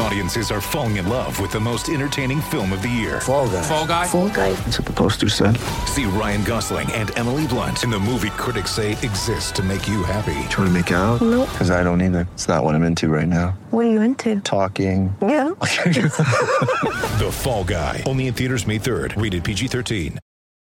Audiences are falling in love with the most entertaining film of the year. Fall guy. Fall guy. Fall guy. That's what the poster said. See Ryan Gosling and Emily Blunt in the movie critics say exists to make you happy. Trying to make it out? Nope. Because I don't either. It's not what I'm into right now. What are you into? Talking. Yeah. The Fall Guy. Only in theaters May 3rd. Rated PG-13.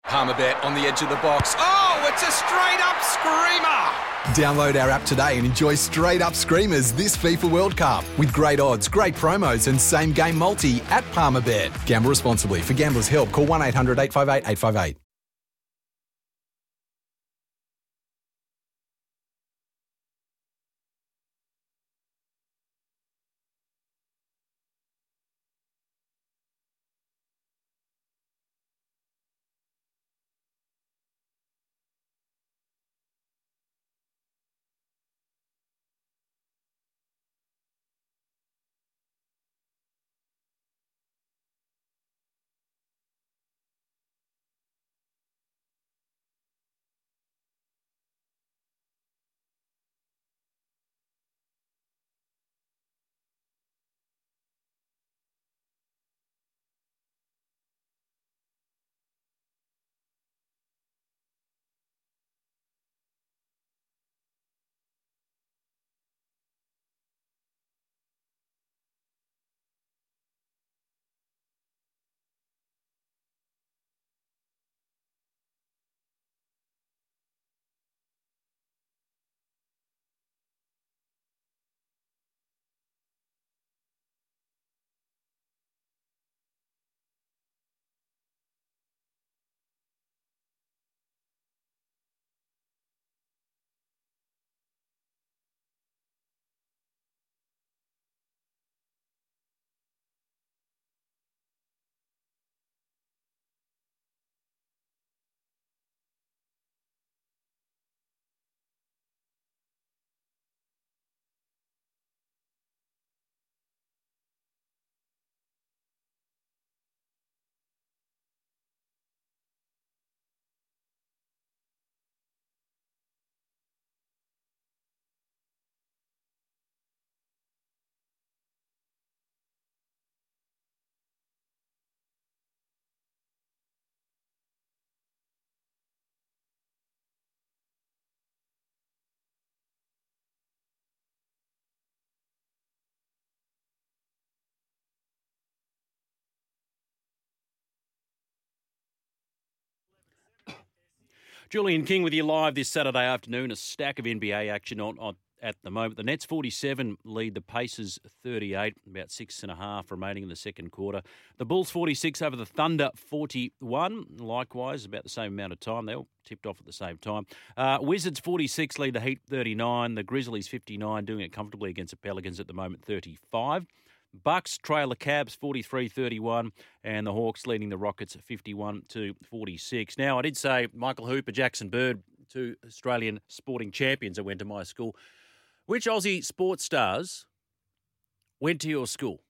Palmerbet on the edge of the box. Oh, it's a straight up screamer! Download our app today and enjoy straight up screamers this FIFA World Cup with great odds, great promos, and same game multi at Palmerbet. Gamble responsibly. For gamblers' help, call 1 800 858 858. Julian King with you live this Saturday afternoon. A stack of NBA action on, on at the moment. The Nets 47 lead the Pacers 38, about six and a half remaining in the second quarter. The Bulls 46 over the Thunder 41, likewise, about the same amount of time. They all tipped off at the same time. Uh, Wizards 46 lead the Heat 39. The Grizzlies 59, doing it comfortably against the Pelicans at the moment 35. Bucks trail the Cavs 43-31 and the Hawks leading the Rockets 51 to 46. Now, I did say Michael Hooper, Jackson Bird, two Australian sporting champions that went to my school. Which Aussie sports stars went to your school?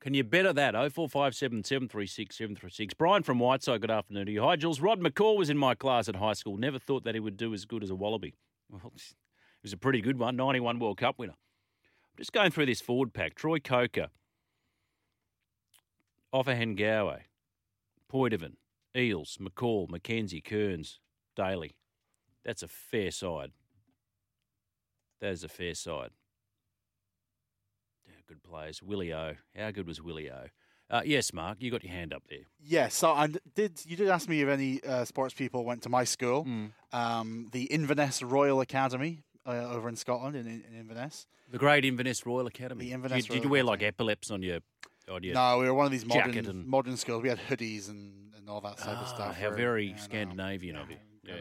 Can you better that? 0457 736 736. Brian from Whiteside, good afternoon to you. Hi, Jules. Rod McCall was in my class at high school. Never thought that he would do as good as a Wallaby. Well, it was a pretty good one. 91 World Cup winner. Just going through this forward pack. Troy Coker, Offa Hengawe, Poidevin, Eales, McCall, McKenzie, Kearns, Daly. That's a fair side. That is a fair side. Yeah, good players. Willie O. How good was Willie O? Uh, yes, Mark, you got your hand up there. Yes, so I did. You did ask me if any uh, sports people went to my school, Mm. um, the Inverness Royal Academy uh, over in Scotland, in, in Inverness. The great Inverness Royal Academy. The Inverness did, you- did you Royal wear like epaulets on your on your No, we were one of these modern and- modern schools. We had hoodies and, and all that type Ah, of stuff. how very. Scandinavian of you. Yeah.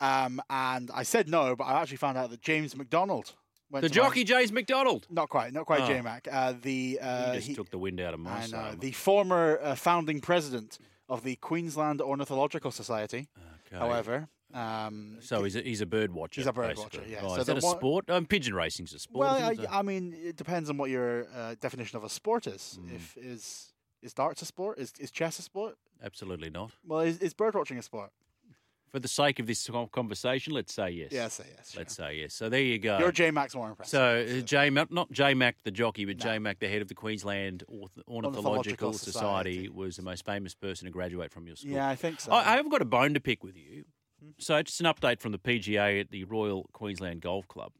Um, and I said no, but I actually found out that James McDonald went The to my- jockey James McDonald. Not quite, not quite Oh. J-Mac. Uh, the uh, he just he- took the wind out of my I sail. the former uh, founding president of the Queensland Ornithological Society. Okay. However, um, So he's a, he's a bird watcher. He's a bird basically. watcher, yeah. Oh, So is that a sport? Um, pigeon racing's a sport. well? I, I mean, it depends on what your uh, definition of a sport is. Mm. If is is darts a sport? Is is chess a sport? Absolutely not. Well, is, is bird watching a sport? For the sake of this conversation, let's say yes. Yeah, say yes. sure. Let's say yes. So there you go. You're J Max more impressive. So, uh, J Mac, not J Mac the jockey, but J Mac, the head of the Queensland Ornithological, Ornithological Society, Society. was the most famous person to graduate from your school. yeah, I think so. I, I have got a bone to pick with you. So, just an update from the PGA at the Royal Queensland Golf Club.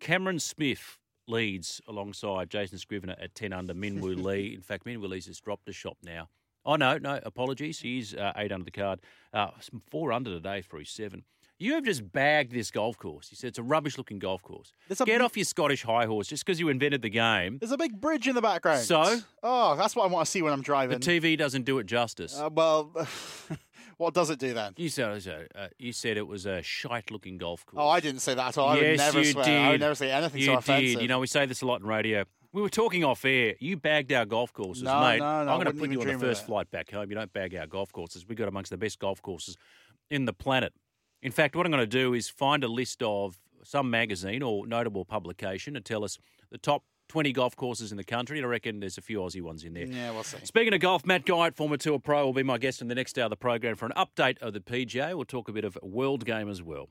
Cameron Smith leads alongside Jason Scrivener at 10 under Minwoo Lee. In fact, Minwoo Lee's just dropped a shot now. Oh, no, no, apologies. He's uh, 8 under the card. Uh, 4 under today for his 7. You have just bagged this golf course. He said it's a rubbish looking golf course. Get off your Scottish high horse just because you invented the game. There's a big bridge in the background. So? Oh, that's what I want to see when I'm driving. The. TV doesn't do it justice. uh, well, what does it do then? you, said, uh, you said it was a shite looking golf course. Oh, I didn't say that at all. I would never you swear. did. I would never say anything you so offensive. did. You know, we say this a lot in radio. We were talking off air. You bagged our golf courses, No, mate. no, no, I'm going to put you on the first flight back home. You don't bag our golf courses. We've got amongst the best golf courses in the planet. In fact, what I'm going to do is find a list of some magazine or notable publication and tell us the top 20 golf courses in the country. And I reckon there's a few Aussie ones in there. yeah, we'll see. Speaking of golf, Matt Guy, former Tour Pro, will be my guest in the next hour of the program for an update of the PGA. We'll talk a bit of world game as well.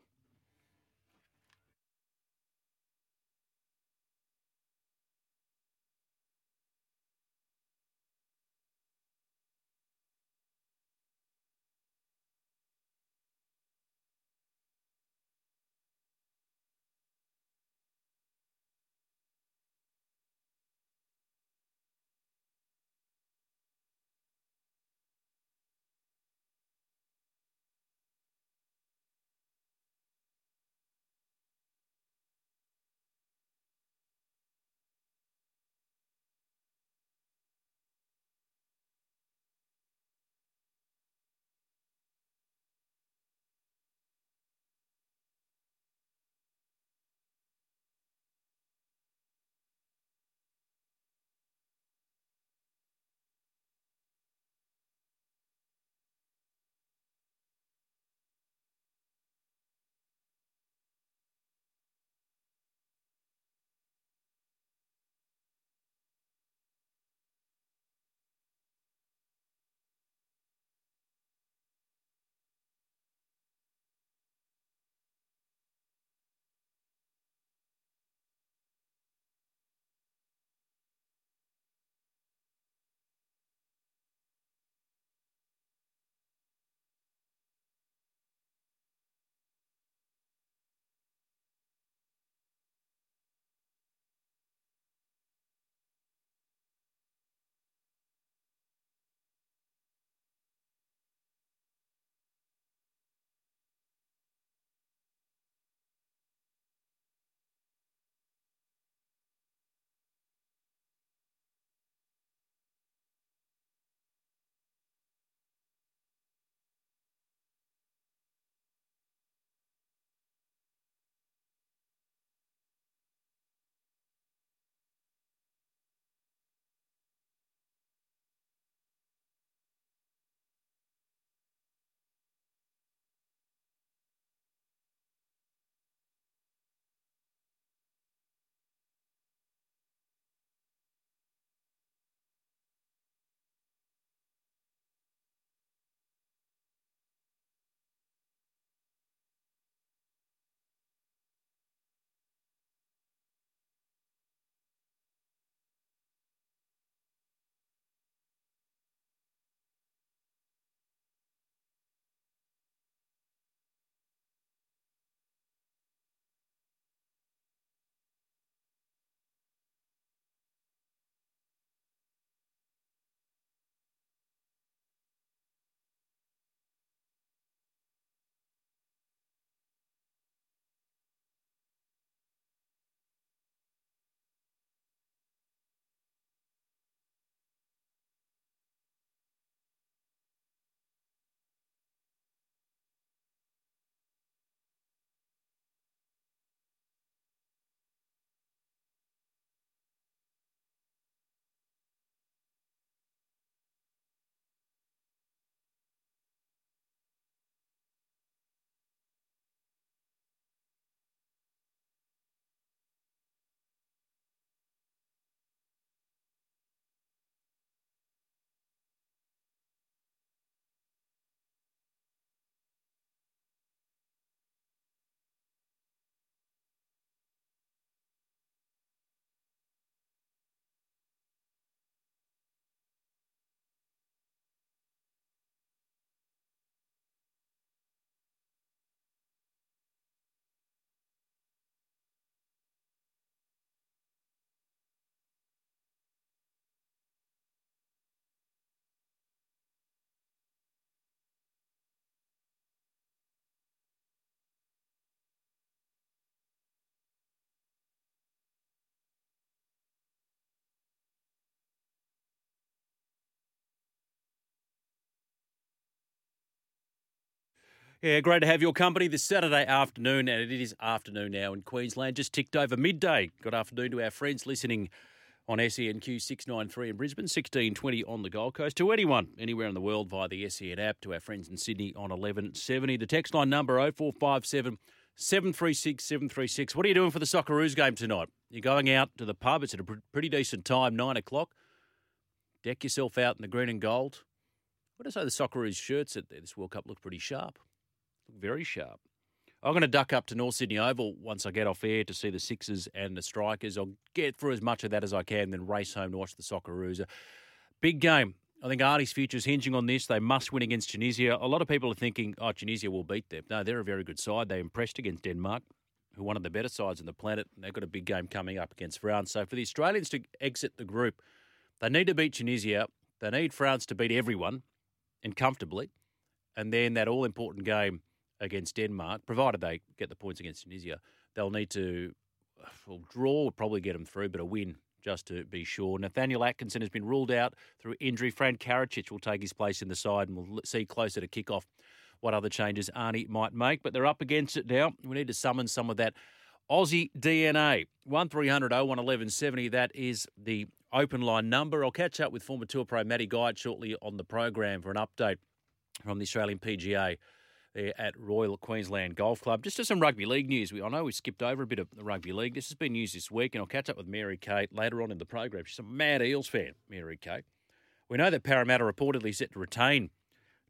Yeah, great to have your company this Saturday afternoon, and it is afternoon now in Queensland. Just ticked over midday. Good afternoon to our friends listening on SENQ 693 in Brisbane, 1620 on the Gold Coast. To anyone anywhere in the world via the SEN app, to our friends in Sydney on 1170. The text line number 0457 736 736. What are you doing for the Socceroos game tonight? You're going out to the pub. It's at a pretty decent time, 9 o'clock. Deck yourself out in the green and gold. What do I say the Socceroos shirts at this World Cup look pretty sharp? Very sharp. I'm going to duck up to North Sydney Oval once I get off air to see the Sixers and the Strikers. I'll get through as much of that as I can, then race home to watch the Socceroos. Big game. I think Arnie's future is hinging on this. They must win against Tunisia. A lot of people are thinking, oh, Tunisia will beat them. No, they're a very good side. They impressed against Denmark, who one of the better sides on the planet. They've got a big game coming up against France. So for the Australians to exit the group, they need to beat Tunisia. They need France to beat everyone and comfortably. And then that all important game against Denmark, provided they get the points against Tunisia, they'll need to well, draw probably get them through, but a win just to be sure. Nathaniel Atkinson has been ruled out through injury. Fran Karacic will take his place in the side, and we'll see closer to kick off what other changes Arnie might make. But they're up against it now. We need to summon some of that Aussie DNA. 1300 01 1170. That is the open line number. I'll catch up with former Tour Pro Matty Guy shortly on the program for an update from the Australian PGA there at Royal Queensland Golf Club. Just to some rugby league news. We, I know we skipped over a bit of the rugby league. This has been news this week, and I'll catch up with Mary Kate later on in the program. She's a mad Eels fan, Mary Kate. We know that Parramatta reportedly set to retain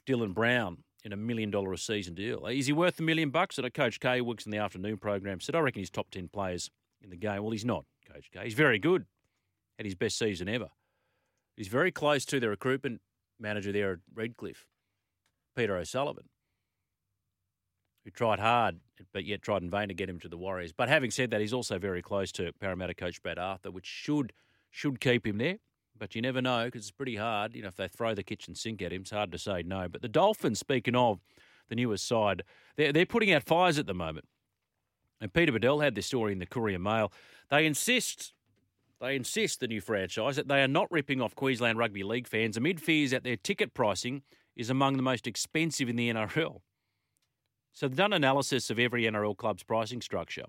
Dylan Brown in a million dollar a season deal. Is he worth a million bucks? And Coach K works in the afternoon program said, I reckon he's top 10 players in the game. Well, he's not, Coach K. He's very good. Had his best season ever. He's very close to the recruitment manager there at Redcliffe, Peter O'Sullivan who tried hard, but yet tried in vain to get him to the Warriors. But having said that, he's also very close to Parramatta coach Brad Arthur, which should should keep him there. But you never know because it's pretty hard. You know, if they throw the kitchen sink at him, it's hard to say no. But the Dolphins, speaking of the newest side, they're, they're putting out fires at the moment. And Peter Badel had this story in the Courier Mail. They insist, they insist, the new franchise, that they are not ripping off Queensland Rugby League fans amid fears that their ticket pricing is among the most expensive in the NRL. So they've done analysis of every NRL club's pricing structure.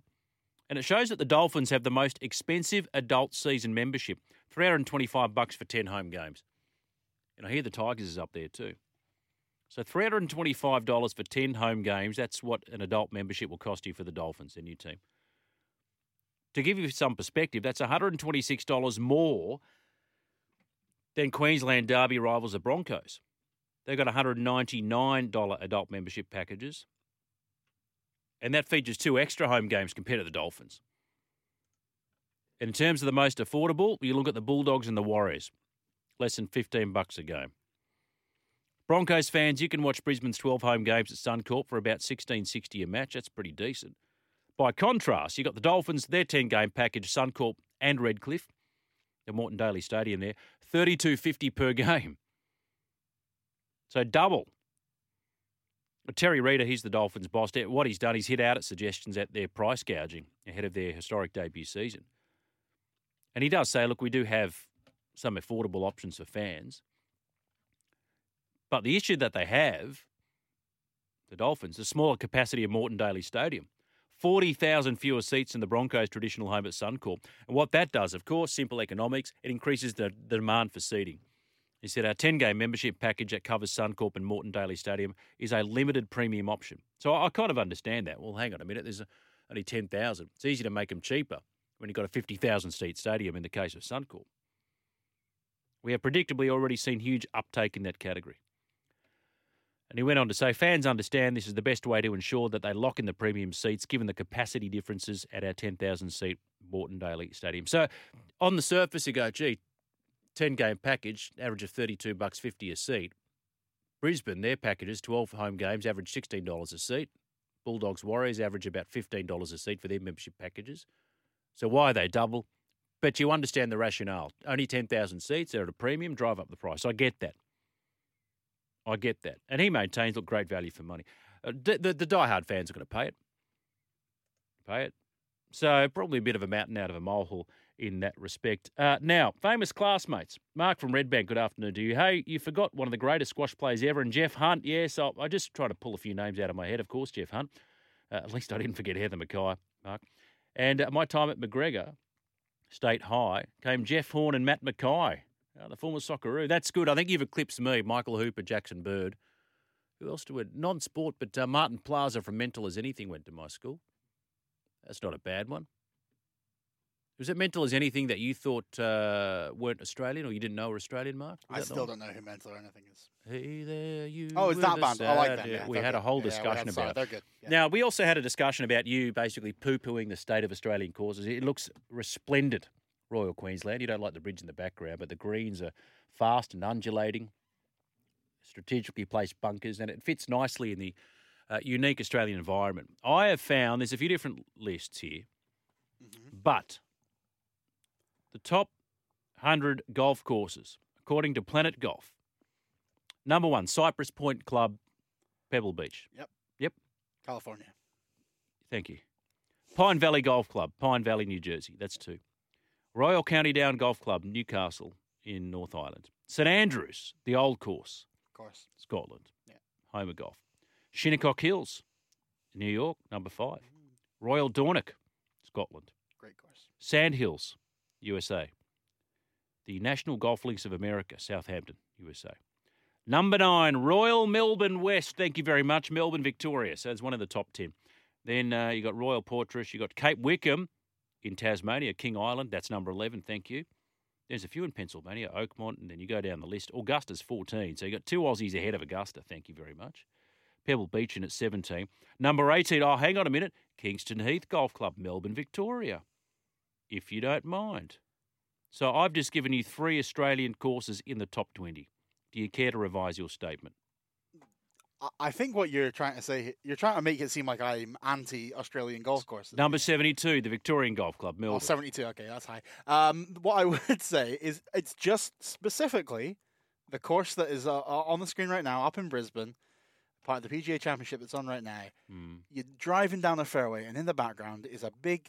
And it shows that the Dolphins have the most expensive adult season membership, 325 bucks for 10 home games. And I hear the Tigers is up there too. So $325 for 10 home games, that's what an adult membership will cost you for the Dolphins, their new team. To give you some perspective, that's $126 more than Queensland Derby rivals the Broncos. They've got $199 adult membership packages and that features two extra home games compared to the Dolphins. In terms of the most affordable, you look at the Bulldogs and the Warriors, less than 15 bucks a game. Broncos fans, you can watch Brisbane's 12 home games at Suncorp for about 16.60 a match. That's pretty decent. By contrast, you've got the Dolphins, their 10 game package, Suncorp and Redcliffe, the Moreton Daily Stadium there, 32.50 per game. So double Terry Reader, he's the Dolphins' boss. What he's done, he's hit out at suggestions at their price gouging ahead of their historic debut season. And he does say, look, we do have some affordable options for fans. But the issue that they have, the Dolphins, the smaller capacity of Moreton Daily Stadium. 40,000 fewer seats in the Broncos' traditional home at Suncorp. And what that does, of course, simple economics, it increases the, the demand for seating. He said our 10 game membership package that covers Suncorp and Moreton Daily Stadium is a limited premium option. So I kind of understand that. Well, hang on a minute, there's only 10,000. It's easy to make them cheaper when you've got a 50,000 seat stadium in the case of Suncorp. We have predictably already seen huge uptake in that category. And he went on to say fans understand this is the best way to ensure that they lock in the premium seats given the capacity differences at our 10,000 seat Moreton Daily Stadium. So on the surface, you go, gee, 10 game package, average of 32 bucks 50 a seat. Brisbane, their packages, 12 home games, average $16 a seat. Bulldogs Warriors average about $15 a seat for their membership packages. So why are they double? But you understand the rationale. Only 10,000 seats, they're at a premium, drive up the price. I get that. I get that. And he maintains, look, great value for money. Uh, the, the, the die-hard fans are going to pay it. Pay it. So probably a bit of a mountain out of a molehill in that respect. Uh, now, famous classmates. Mark from Redbank, good afternoon to you. Hey, you forgot one of the greatest squash players ever, and Geoff Hunt. Yes, I, I just try to pull a few names out of my head. Of course, Geoff Hunt. Uh, at least I didn't forget Heather McKay, Mark. And uh, my time at MacGregor State High came Jeff Horn and Matt McKay, uh, the former Socceroo. That's good. I think you've eclipsed me, Michael Hooper, Jackson Bird. Who else do it? Non-sport, but uh, Martin Plaza from Mental as Anything went to my school. That's not a bad one. Was it mental as anything that you thought uh, weren't Australian or you didn't know were Australian, Mark? Was I still don't know who Mental or anything is. Hey there, you. Oh, it's that band. I like that. yeah, Yeah, we had a good. whole Yeah, we discussion some- about. They're good. Yeah. Now we also had a discussion about you basically poo-pooing the state of Australian courses. It looks resplendent, Royal Queensland. You don't like the bridge in the background, but the greens are fast and undulating, strategically placed bunkers, and it fits nicely in the uh, unique Australian environment. I have found there's a few different lists here, Mm-hmm. but the top 100 golf courses, according to Planet Golf. Number one, Cypress Point Club, Pebble Beach. Yep. Yep. California. Thank you. Pine Valley Golf Club, Pine Valley, New Jersey. That's two. Royal County Down Golf Club, Newcastle in North Island. St Andrews, the old course, Of course. Scotland. Yeah. Home of golf. Shinnecock Hills, New York, number five. Royal Dornoch, Scotland. Great course. Sand Hills, USA. The National Golf Links of America, Southampton, USA. Number nine, Royal Melbourne West. Thank you very much, Melbourne, Victoria. So it's one of the top 10. Then uh, you got Royal Portrush. You got Cape Wickham in Tasmania, King Island. That's number 11. Thank you. There's a few in Pennsylvania, Oakmont, and then you go down the list. Augusta's 14. So you got two Aussies ahead of Augusta. Thank you very much. Pebble Beach in at 17. Number 18, oh, hang on a minute. Kingston Heath Golf Club, Melbourne, Victoria. If you don't mind. So I've just given you three Australian courses in the top 20. Do you care to revise your statement? I- think what you're trying to say, you're trying to make it seem like I'm anti-Australian golf courses. Number 72, the Victorian Golf Club, Oh, Melbourne. 72. Okay, that's high. Um, what I would say is it's just specifically the course that is uh, uh, on the screen right now, up in Brisbane, part of the PGA Championship that's on right now. Hmm. You're driving down a fairway, and in the background is a big,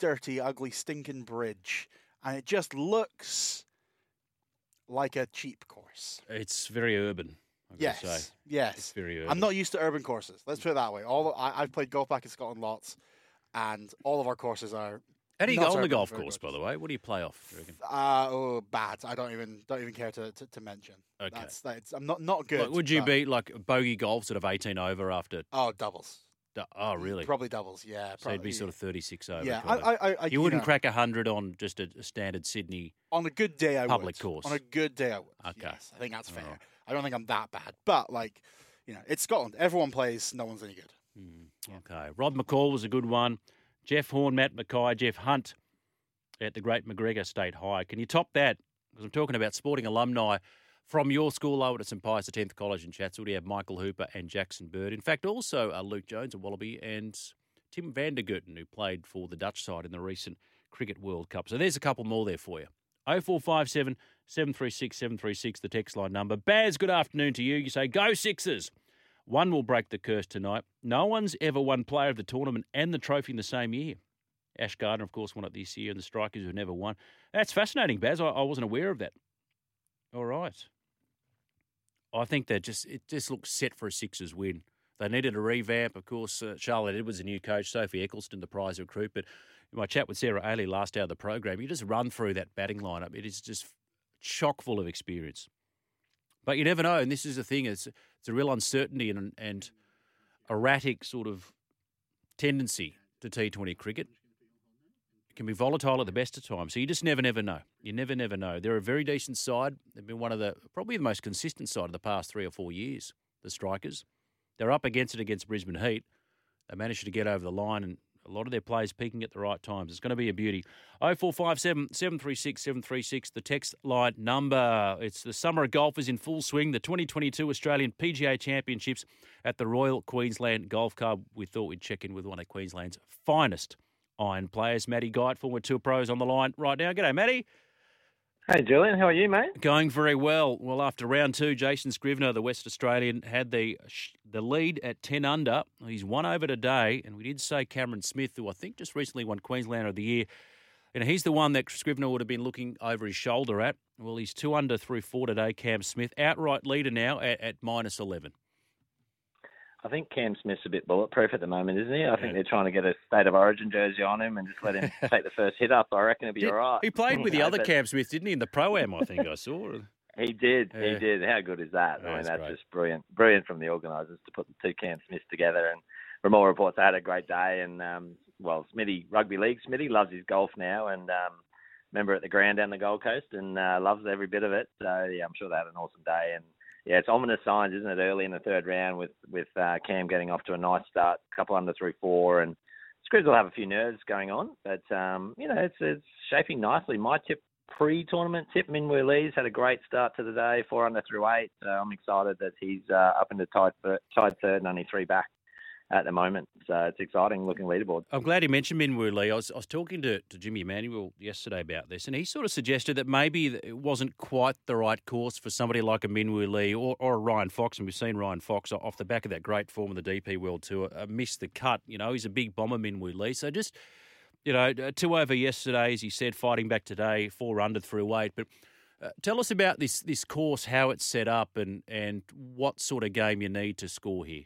dirty, ugly, stinking bridge, and it just looks like a cheap course. It's very urban, I've got to Yes, say. yes. It's very urban. I'm not used to urban courses. Let's put it that way. All I, I've played golf back in Scotland lots, and all of our courses are. How do you go on the golf course, by the way? What do you play off, you? Uh, oh, bad. I don't even don't even care to, to, to mention. Okay. That's, that's I'm not not good. Like, would you but- be like bogey golf sort of 18 over after? Oh, doubles. Oh, really? Probably doubles. Yeah. So you'd be probably, sort of 36 over. Yeah. I. I, I, you wouldn't know, crack 100 on just a, a standard Sydney. on a good day. I public would. course. On a good day, I would. Okay. Yes, I think that's fair. Alright. I don't think I'm that bad, but like, you know, it's Scotland. Everyone plays. No one's any good. Hmm, Okay. Rod McCall was a good one. Jeff Horn, Matt McKay, Geoff Hunt at the Great MacGregor State High. Can you top that? Because I'm talking about sporting alumni from your school over at St Pius X College in Chatswood. You have Michael Hooper and Jackson Bird. In fact, also uh, Luke Jones of Wallaby and Tim van der Gugten, who played for the Dutch side in the recent Cricket World Cup. So there's a couple more there for you. 0457 736 736, the text line number. Baz, good afternoon to you. You say, go Sixers. One will break the curse tonight. No one's ever won player of the tournament and the trophy in the same year. Ash Gardner, of course, won it this year, and the strikers who never won. That's fascinating, Baz. I, I wasn't aware of that. All right. I think that just it just looks set for a Sixers win. They needed a revamp, of course. Uh, Charlotte Edwards, the new coach, Sophie Ecclestone, the prize recruit. But my chat with Sarah Aley last hour of the program, you just run through that batting lineup. It is just chock full of experience. But you never know, and this is the thing: it's it's a real uncertainty and and erratic sort of tendency to T Twenty cricket. It can be volatile at the best of times, so you just never, never know. You never, never know. They're a very decent side. They've been one of the probably the most consistent side of the past three or four years. The Strikers, they're up against it against Brisbane Heat. They managed to get over the line, and a lot of their players peaking at the right times. It's going to be a beauty. 0457 736 736, the text line number. It's the summer of golf is in full swing. The 2022 Australian PGA Championships at the Royal Queensland Golf Club. We thought we'd check in with one of Queensland's finest iron players, Matty Guy, former Tour Pros on the line right now. G'day, Matty. Hey, Julian, how are you, mate? Going very well. Well, after round two, Jason Scrivener, the West Australian, had the the lead at 10 under. He's one over today, and we did say Cameron Smith, who I think just recently won Queenslander of the Year, And he's the one that Scrivener would have been looking over his shoulder at. Well, he's two under through four today, Cam Smith. Outright leader now at, at minus 11. I think Cam Smith's a bit bulletproof at the moment, isn't he? I Yeah. think they're trying to get a state of origin jersey on him and just let him take the first hit up. I reckon it'll be Did- all right. He played with the other Cam Smith, didn't he, in the Pro Am, I think I saw. He did. Yeah. He did. How good is that? I mean, That's great. just brilliant. Brilliant from the organisers to put the two Cam Smiths together. And from all reports, they had a great day. And, um, well, Smithy, rugby league, Smithy loves his golf now. And, um, member at the ground down the Gold Coast and uh, loves every bit of it. So, yeah, I'm sure they had an awesome day. And, yeah, it's ominous signs, isn't it? Early in the third round with with uh, Cam getting off to a nice start, a couple under through four, and Screws will have a few nerves going on, but um, you know it's it's shaping nicely. My tip pre-tournament tip, Minwoo Lee's had a great start to the day, four under through eight. So I'm excited that he's uh, up into tied tied third and only three back at the moment. So it's exciting looking leaderboard. I'm glad you mentioned Minwoo Lee. I was, I was talking to, to Jimmy Emanuel yesterday about this, and he sort of suggested that maybe it wasn't quite the right course for somebody like a Minwoo Lee or, or a Ryan Fox. And we've seen Ryan Fox off the back of that great form of the DP World Tour uh, miss the cut. You know, he's a big bomber, Minwoo Lee. So just, you know, uh, two over yesterday, as he said, fighting back today, four under through eight. But uh, tell us about this this course, how it's set up, and and what sort of game you need to score here.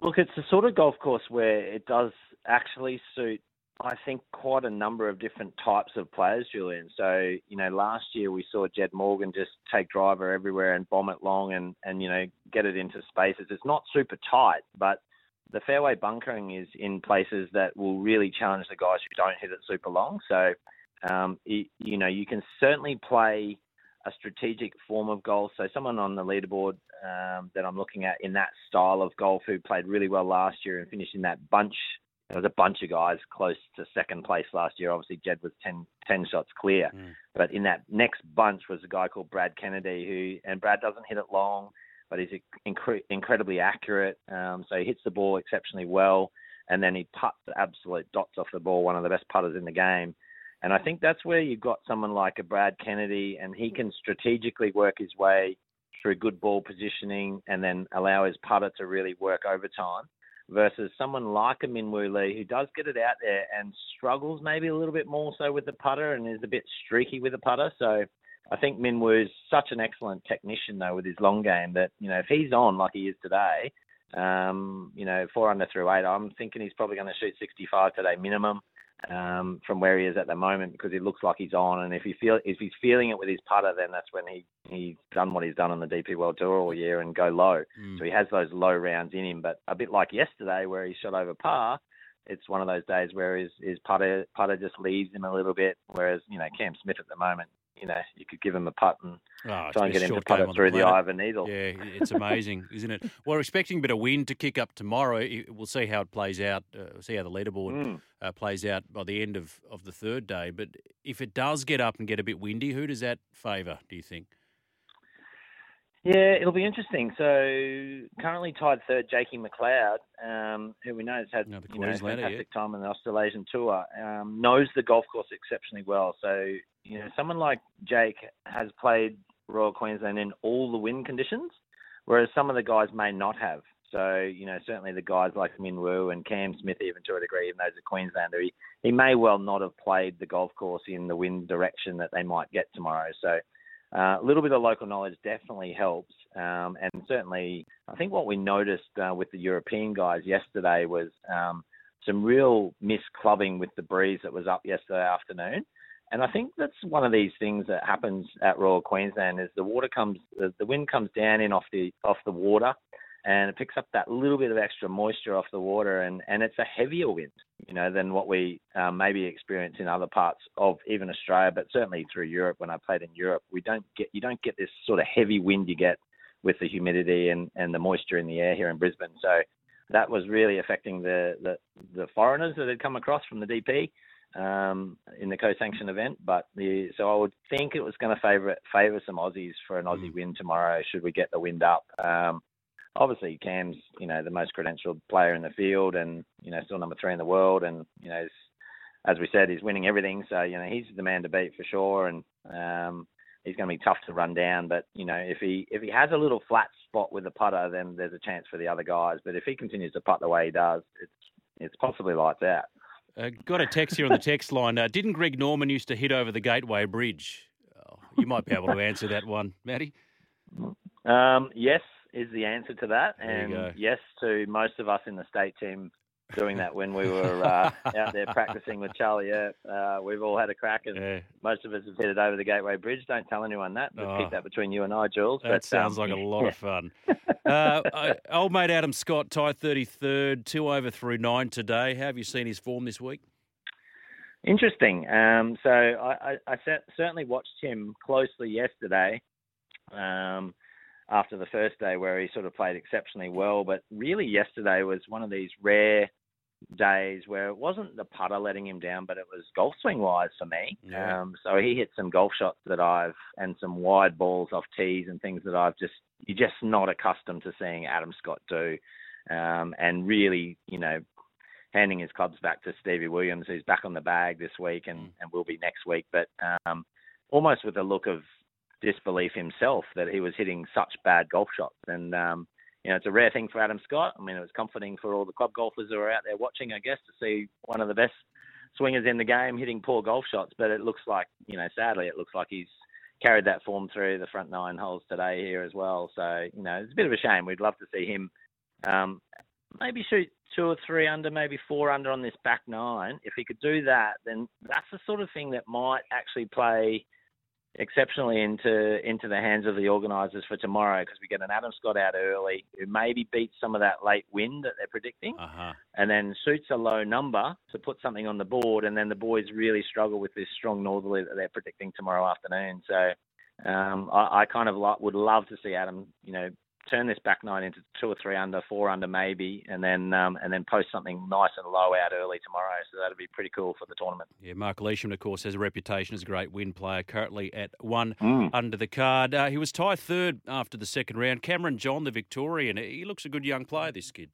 Look, it's the sort of golf course where it does actually suit, I think, quite a number of different types of players, Julian. So, you know, last year we saw Jed Morgan just take driver everywhere and bomb it long and, and you know, get it into spaces. It's not super tight, but the fairway bunkering is in places that will really challenge the guys who don't hit it super long. So, um, you, you know, you can certainly play a strategic form of golf. So someone on the leaderboard um, that I'm looking at in that style of golf who played really well last year and finished in that bunch. There was a bunch of guys close to second place last year. Obviously, Jed was 10, 10 shots clear. Mm. But in that next bunch was a guy called Brad Kennedy, who and Brad doesn't hit it long, but he's incre- incredibly accurate. Um, so he hits the ball exceptionally well, and then he puts the absolute dots off the ball. One of the best putters in the game. And I think that's where you've got someone like a Brad Kennedy, and he can strategically work his way through good ball positioning and then allow his putter to really work over time. Versus someone like a Minwoo Lee who does get it out there and struggles maybe a little bit more so with the putter and is a bit streaky with the putter. So I think Minwoo's such an excellent technician though with his long game that you know if he's on like he is today, um, you know four under through eight, I'm thinking he's probably going to shoot 65 today minimum um, from where he is at the moment because it looks like he's on. And if he feel if he's feeling it with his putter, then that's when he he's done what he's done on the DP World Tour all year and go low. Mm. So he has those low rounds in him. But a bit like yesterday where he shot over par, it's one of those days where his his putter putter just leaves him a little bit. Whereas you know Cam Smith at the moment, you know you could give him a putt and Oh, try and get him to putt it through the, planet. eye of a needle. Yeah, it's amazing, isn't it? Well, we're expecting a bit of wind to kick up tomorrow. We'll see how it plays out. Uh, we'll see how the leaderboard Mm. uh, plays out by the end of, of the third day. But if it does get up and get a bit windy, who does that favour? Do you think? Yeah, it'll be interesting. So currently tied third, Jakey McLeod, um, who we know has had No, the you know, fantastic time on the Australasian tour, um, knows the golf course exceptionally well. So you know, someone like Jake has played Royal Queensland in all the wind conditions, whereas some of the guys may not have. So you know, certainly the guys like Minwoo and Cam Smith, even to a degree, even though he's a Queenslander, he, he may well not have played the golf course in the wind direction that they might get tomorrow. So uh, a little bit of local knowledge definitely helps. Um, and certainly, I think what we noticed uh, with the European guys yesterday was um, some real misclubbing with the breeze that was up yesterday afternoon. And I think that's one of these things that happens at Royal Queensland is the water comes, the, the wind comes down in off the off the water, and it picks up that little bit of extra moisture off the water, and, and it's a heavier wind, you know, than what we um, maybe experience in other parts of even Australia, but certainly through Europe. When I played in Europe, we don't get you don't get this sort of heavy wind you get with the humidity and, and the moisture in the air here in Brisbane. So that was really affecting the, the, the foreigners that had come across from the DP um, in the co-sanction event. But the, so I would think it was going to favour favour some Aussies for an Aussie win tomorrow. Should we get the wind up? Um, obviously, Cam's you know the most credentialed player in the field, and you know still number three in the world, and you know. As we said, he's winning everything, so you know he's the man to beat for sure, and um, he's going to be tough to run down. But you know, if he if he has a little flat spot with the putter, then there's a chance for the other guys. But if he continues to putt the way he does, it's it's possibly lights out. Uh, got a text here on the text line. Uh, didn't Greg Norman used to hit over the Gateway Bridge? Oh, you might be able to answer that one, Matty. Um, yes is the answer to that, and yes to most of us in the state team doing that when we were uh, out there practicing with Charlie Earp. Uh, we've all had a crack, and Yeah, most of us have headed over the Gateway Bridge. Don't tell anyone that. Oh. keep that between you and I, Jules. that but, sounds um, like a lot of fun. Uh, uh, old mate Adam Scott, tie 33rd, two over through nine today. How have you seen his form this week? Interesting. Um, so I, I, I certainly watched him closely yesterday um, after the first day where he sort of played exceptionally well. But really, yesterday was one of these rare days where it wasn't the putter letting him down, but it was golf swing wise for me. Yeah. Um, so he hit some golf shots that I've and some wide balls off tees and things that I've just you're just not accustomed to seeing Adam Scott do. Um, and really, you know, handing his clubs back to Stevie Williams, who's back on the bag this week and, and will be next week, but um, almost with a look of disbelief himself that he was hitting such bad golf shots. And, um, you know, it's a rare thing for Adam Scott. I mean, it was comforting for all the club golfers who are out there watching, I guess, to see one of the best swingers in the game hitting poor golf shots. But it looks like, you know, sadly, it looks like he's carried that form through the front nine holes today here as well. So, you know, it's a bit of a shame. We'd love to see him um, maybe shoot two or three under, maybe four under on this back nine. If he could do that, then that's the sort of thing that might actually play exceptionally into into the hands of the organisers for tomorrow because we get an Adam Scott out early who maybe beats some of that late wind that they're predicting Uh huh. and then shoots a low number to put something on the board, and then the boys really struggle with this strong northerly that they're predicting tomorrow afternoon. So um, I, I kind of like, would love to see Adam, you know, turn this back nine into two or three under, four under maybe, and then um, and then post something nice and low out early tomorrow. So that'd be pretty cool for the tournament. Yeah, Mark Leishman, of course, has a reputation as a great win player, currently at one Mm. under the card. Uh, he was tied third after the second round. Cameron John, the Victorian, he looks a good young player, this kid.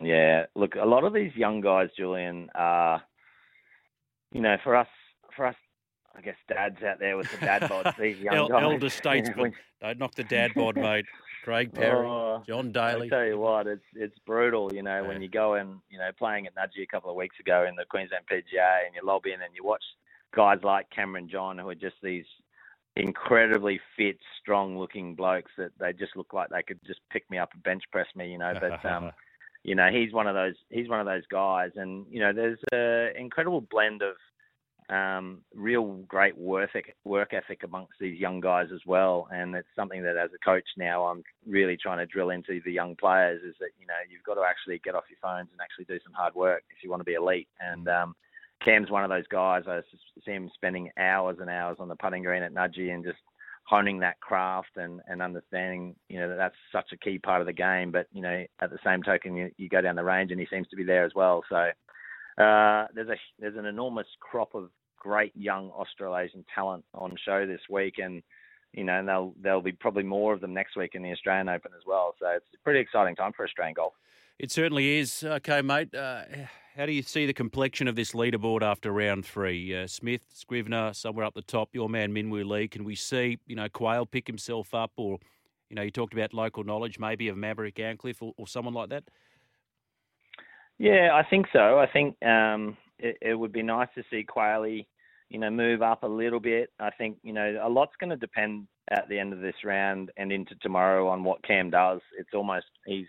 Yeah, look, a lot of these young guys, Julian, are, you know, for us, for us, I guess dads out there with the dad bods, these young El- guys. elder statesman. Don't knock the dad bod, mate. Craig Parry, Oh, John Daly. I tell you what, it's it's brutal. You know, Yeah. when you go and you know, playing at Nudgee a couple of weeks ago in the Queensland PGA, and you lob in and you watch guys like Cameron John, who are just these incredibly fit, strong-looking blokes that they just look like they could just pick me up and bench press me. You know, but um, you know, he's one of those he's one of those guys, and you know, there's an incredible blend of um, real great work ethic, work ethic amongst these young guys as well, and it's something that as a coach now I'm really trying to drill into the young players is that you know you've got to actually get off your phones and actually do some hard work if you want to be elite, and um, Cam's one of those guys. I see him spending hours and hours on the putting green at Nudgee and just honing that craft and, and understanding, you know, that that's such a key part of the game. But, you know, at the same token, you, you go down the range and he seems to be there as well. So uh, there's a there's an enormous crop of great young Australasian talent on show this week, and you know, and there'll there'll be probably more of them next week in the Australian Open as well. So it's a pretty exciting time for Australian golf. It certainly is. Okay, mate. Uh, how do you see the complexion of this leaderboard after round three? Uh, Smith, Scrivener, somewhere up the top. Your man Minwoo Lee. Can we see you know Quayle pick himself up, or you know you talked about local knowledge, maybe of Maverick Antcliff or, or someone like that? Yeah, I think so. I think um, it, it would be nice to see Quayle, you know, move up a little bit. I think you know a lot's going to depend at the end of this round and into tomorrow on what Cam does. It's almost he's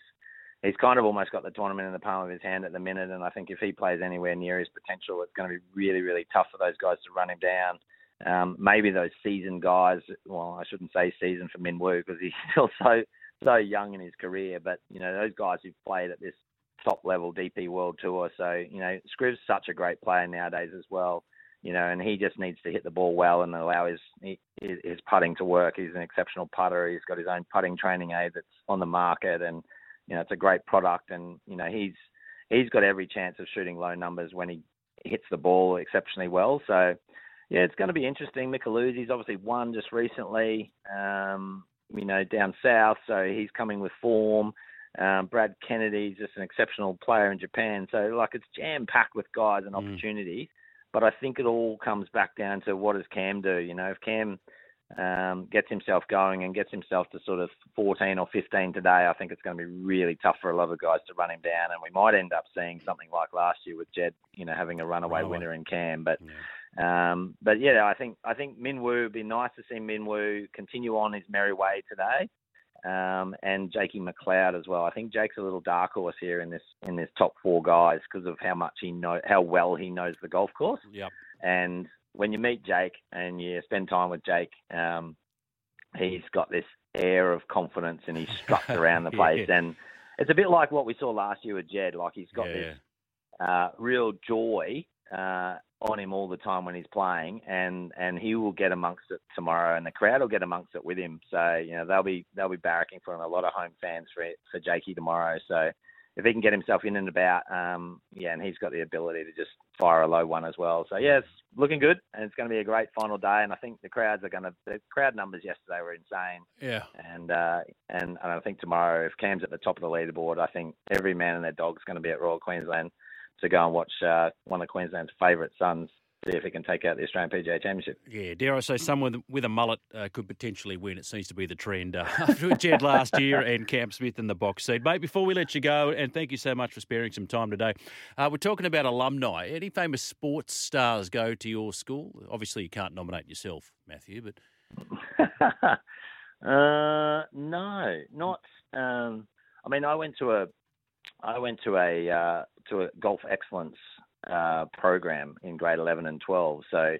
he's kind of almost got the tournament in the palm of his hand at the minute, and I think if he plays anywhere near his potential, it's going to be really really tough for those guys to run him down. Um, maybe those seasoned guys. Well, I shouldn't say seasoned for Minwoo because he's still so so young in his career, but you know those guys who've played at this top level DP World Tour. So, you know, Scriv's such a great player nowadays as well. You know, and he just needs to hit the ball well and allow his his, putting to work. He's an exceptional putter. He's got his own putting training aid that's on the market, and you know, it's a great product. And you know, he's he's got every chance of shooting low numbers when he hits the ball exceptionally well. So, yeah, it's going to be interesting. Micheluzzi's obviously won just recently. Um, you know, down south, so he's coming with form. Um, Brad Kennedy's just an exceptional player in Japan. So, like, it's jam packed with guys and Mm. opportunities. But I think it all comes back down to what does Cam do? You know, if Cam um, gets himself going and gets himself to sort of 14 or 15 today, I think it's going to be really tough for a lot of guys to run him down, and we might end up seeing something like last year with Jed, you know, having a runaway Runaway. winner in Cam. But Yeah. um, but yeah, I think I think Minwoo would be nice to see Minwoo continue on his merry way today, um, and Jakey McLeod as well. I think Jake's a little dark horse here in this in this top four guys because of how much he know how well he knows the golf course. Yep. And when you meet Jake and you spend time with Jake, um, he's got this air of confidence and he struts around the place. Yeah. And it's a bit like what we saw last year with Jed. Like he's got yeah. this uh, real joy uh, on him all the time when he's playing, and and he will get amongst it tomorrow, and the crowd will get amongst it with him. So you know they'll be they'll be barracking for him. A lot of home fans for for Jakey tomorrow. So if he can get himself in and about, um, yeah, and he's got the ability to just fire a low one as well. So yeah, it's looking good, and it's going to be a great final day. And I think the crowds are going to the crowd numbers yesterday were insane. Yeah. And uh, and and I think tomorrow, if Cam's at the top of the leaderboard, I think every man and their dog's going to be at Royal Queensland to go and watch uh, one of Queensland's favourite sons see if he can take out the Australian PGA Championship. Yeah, dare I say, someone with, with a mullet uh, could potentially win. It seems to be the trend uh, after Jed last year and Cam Smith in the box seat. Mate, before we let you go, and thank you so much for sparing some time today, uh, we're talking about alumni. Any famous sports stars go to your school? Obviously, you can't nominate yourself, Matthew, but uh, no, not. Um, I mean, I went to a, I went to a uh, to a golf excellence uh, program in grade eleven and twelve. So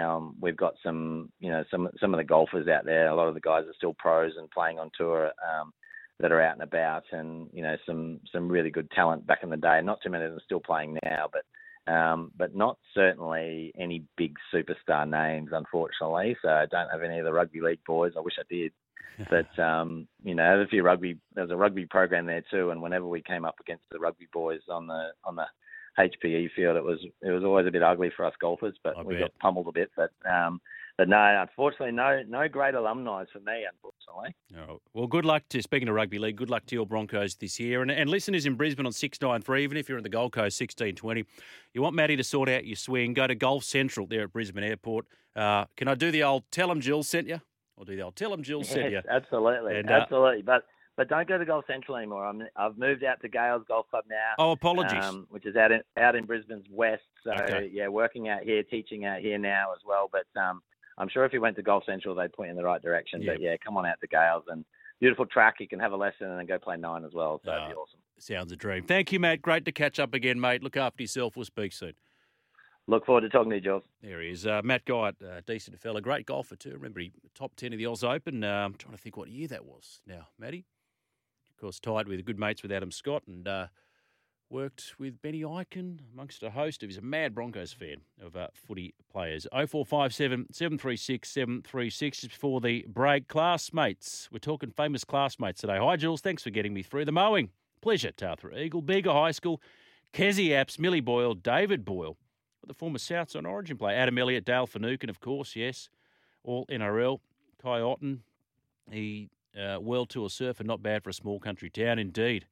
um, we've got some, you know, some some of the golfers out there. A lot of the guys are still pros and playing on tour. Um, that are out and about, and you know some some really good talent back in the day. Not too many of them still playing now, but um, but not certainly any big superstar names, unfortunately. So I don't have any of the rugby league boys. I wish I did. But um, you know, there's a few rugby. There's a rugby program there too, and whenever we came up against the rugby boys on the on the HPE field, it was it was always a bit ugly for us golfers, but I we bet. got pummeled a bit. But um, but no, unfortunately, no no great alumni for me, unfortunately. Oh, well, good luck to, speaking of rugby league, good luck to your Broncos this year. And, and listeners in Brisbane on 693, even if you're in the Gold Coast 1620, you want Matty to sort out your swing, go to Golf Central there at Brisbane Airport. Uh, can I do the old tell tell 'em Jill sent you? I'll do the old tell 'em Jill sent you. Yes, absolutely, And, uh, absolutely. But but don't go to Golf Central anymore. I'm, I've moved out to Gailes Golf Club now. Oh, apologies. um, which is out in out in Brisbane's west. So Okay. yeah, working out here, teaching out here now as well. But um, I'm sure if you went to Golf Central, they'd point you in the right direction. But Yeah. come on out to Gailes and beautiful track. You can have a lesson and then go play nine as well. So it'd be Ah. awesome. Sounds a dream. Thank you, Matt. Great to catch up again, mate. Look after yourself. We'll speak soon. Look forward to talking to you, Jules. There he is. Uh, Matt Guy, uh, decent fella. Great golfer, too. Remember, he top 10 of the Oz Open. Uh, I'm trying to think what year that was now, Matty. Of course, tied with good mates with Adam Scott and uh, worked with Benny Ikin amongst a host of. He's a mad Broncos fan of uh, footy players. 0457 736 736 just before the break. Classmates. We're talking famous classmates today. Hi, Jules. Thanks for getting me through the mowing. Pleasure, Tathra Eagle, Bega High School, Kezie Apps, Millie Boyle, David Boyle the former South Side Origin player. Adam Elliott, Dale Finucane, of course, yes. All NRL. Kai Otton, he uh, world tour surfer, not bad for a small country town, indeed.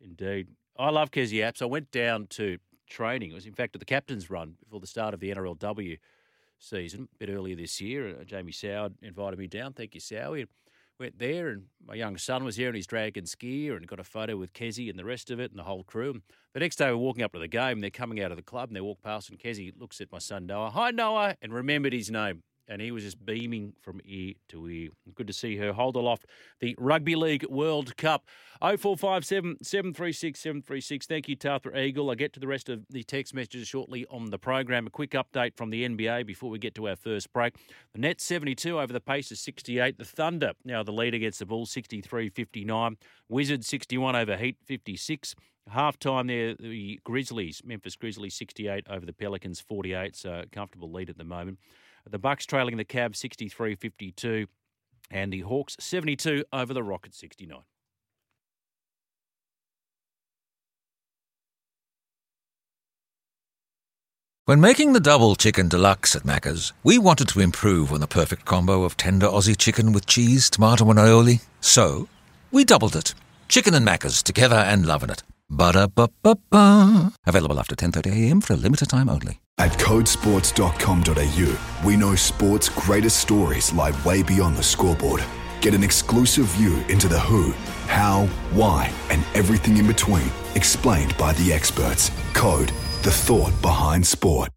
Indeed. I love Kezie Apps. I went down to training. It was, in fact, at the captain's run before the start of the NRLW season, a bit earlier this year. Uh, Jamie Soward invited me down. Thank you, Sowie. Went there, and my young son was here in his dragon skier and got a photo with Kezie and the rest of it and the whole crew. And the next day, we're walking up to the game. They're coming out of the club and they walk past, and Kezie looks at my son Noah. Hi, Noah, and remembered his name. And he was just beaming from ear to ear. Good to see her hold aloft the Rugby League World Cup. 0457 736 736. Thank you, Tathra Eagle. I'll get to the rest of the text messages shortly on the program. A quick update from the NBA before we get to our first break. The Nets 72 over the Pacers 68. The Thunder now the lead against the Bulls 63 59. Wizards 61 over Heat 56. Half time there, the Grizzlies, Memphis Grizzlies 68 over the Pelicans 48. So comfortable lead at the moment. The Bucks trailing the Cavs 63 52. And the Hawks 72 over the Rockets 69. When making the double chicken deluxe at Macca's, we wanted to improve on the perfect combo of tender Aussie chicken with cheese, tomato, and aioli. So, we doubled it. Chicken and Macca's together and loving it. Ba-da-ba-ba-ba. Available after 10.30am for a limited time only. At codesports.com.au, we know sport's greatest stories lie way beyond the scoreboard. Get an exclusive view into the who, how, why, and everything in between, explained by the experts. Code, the thought behind sport.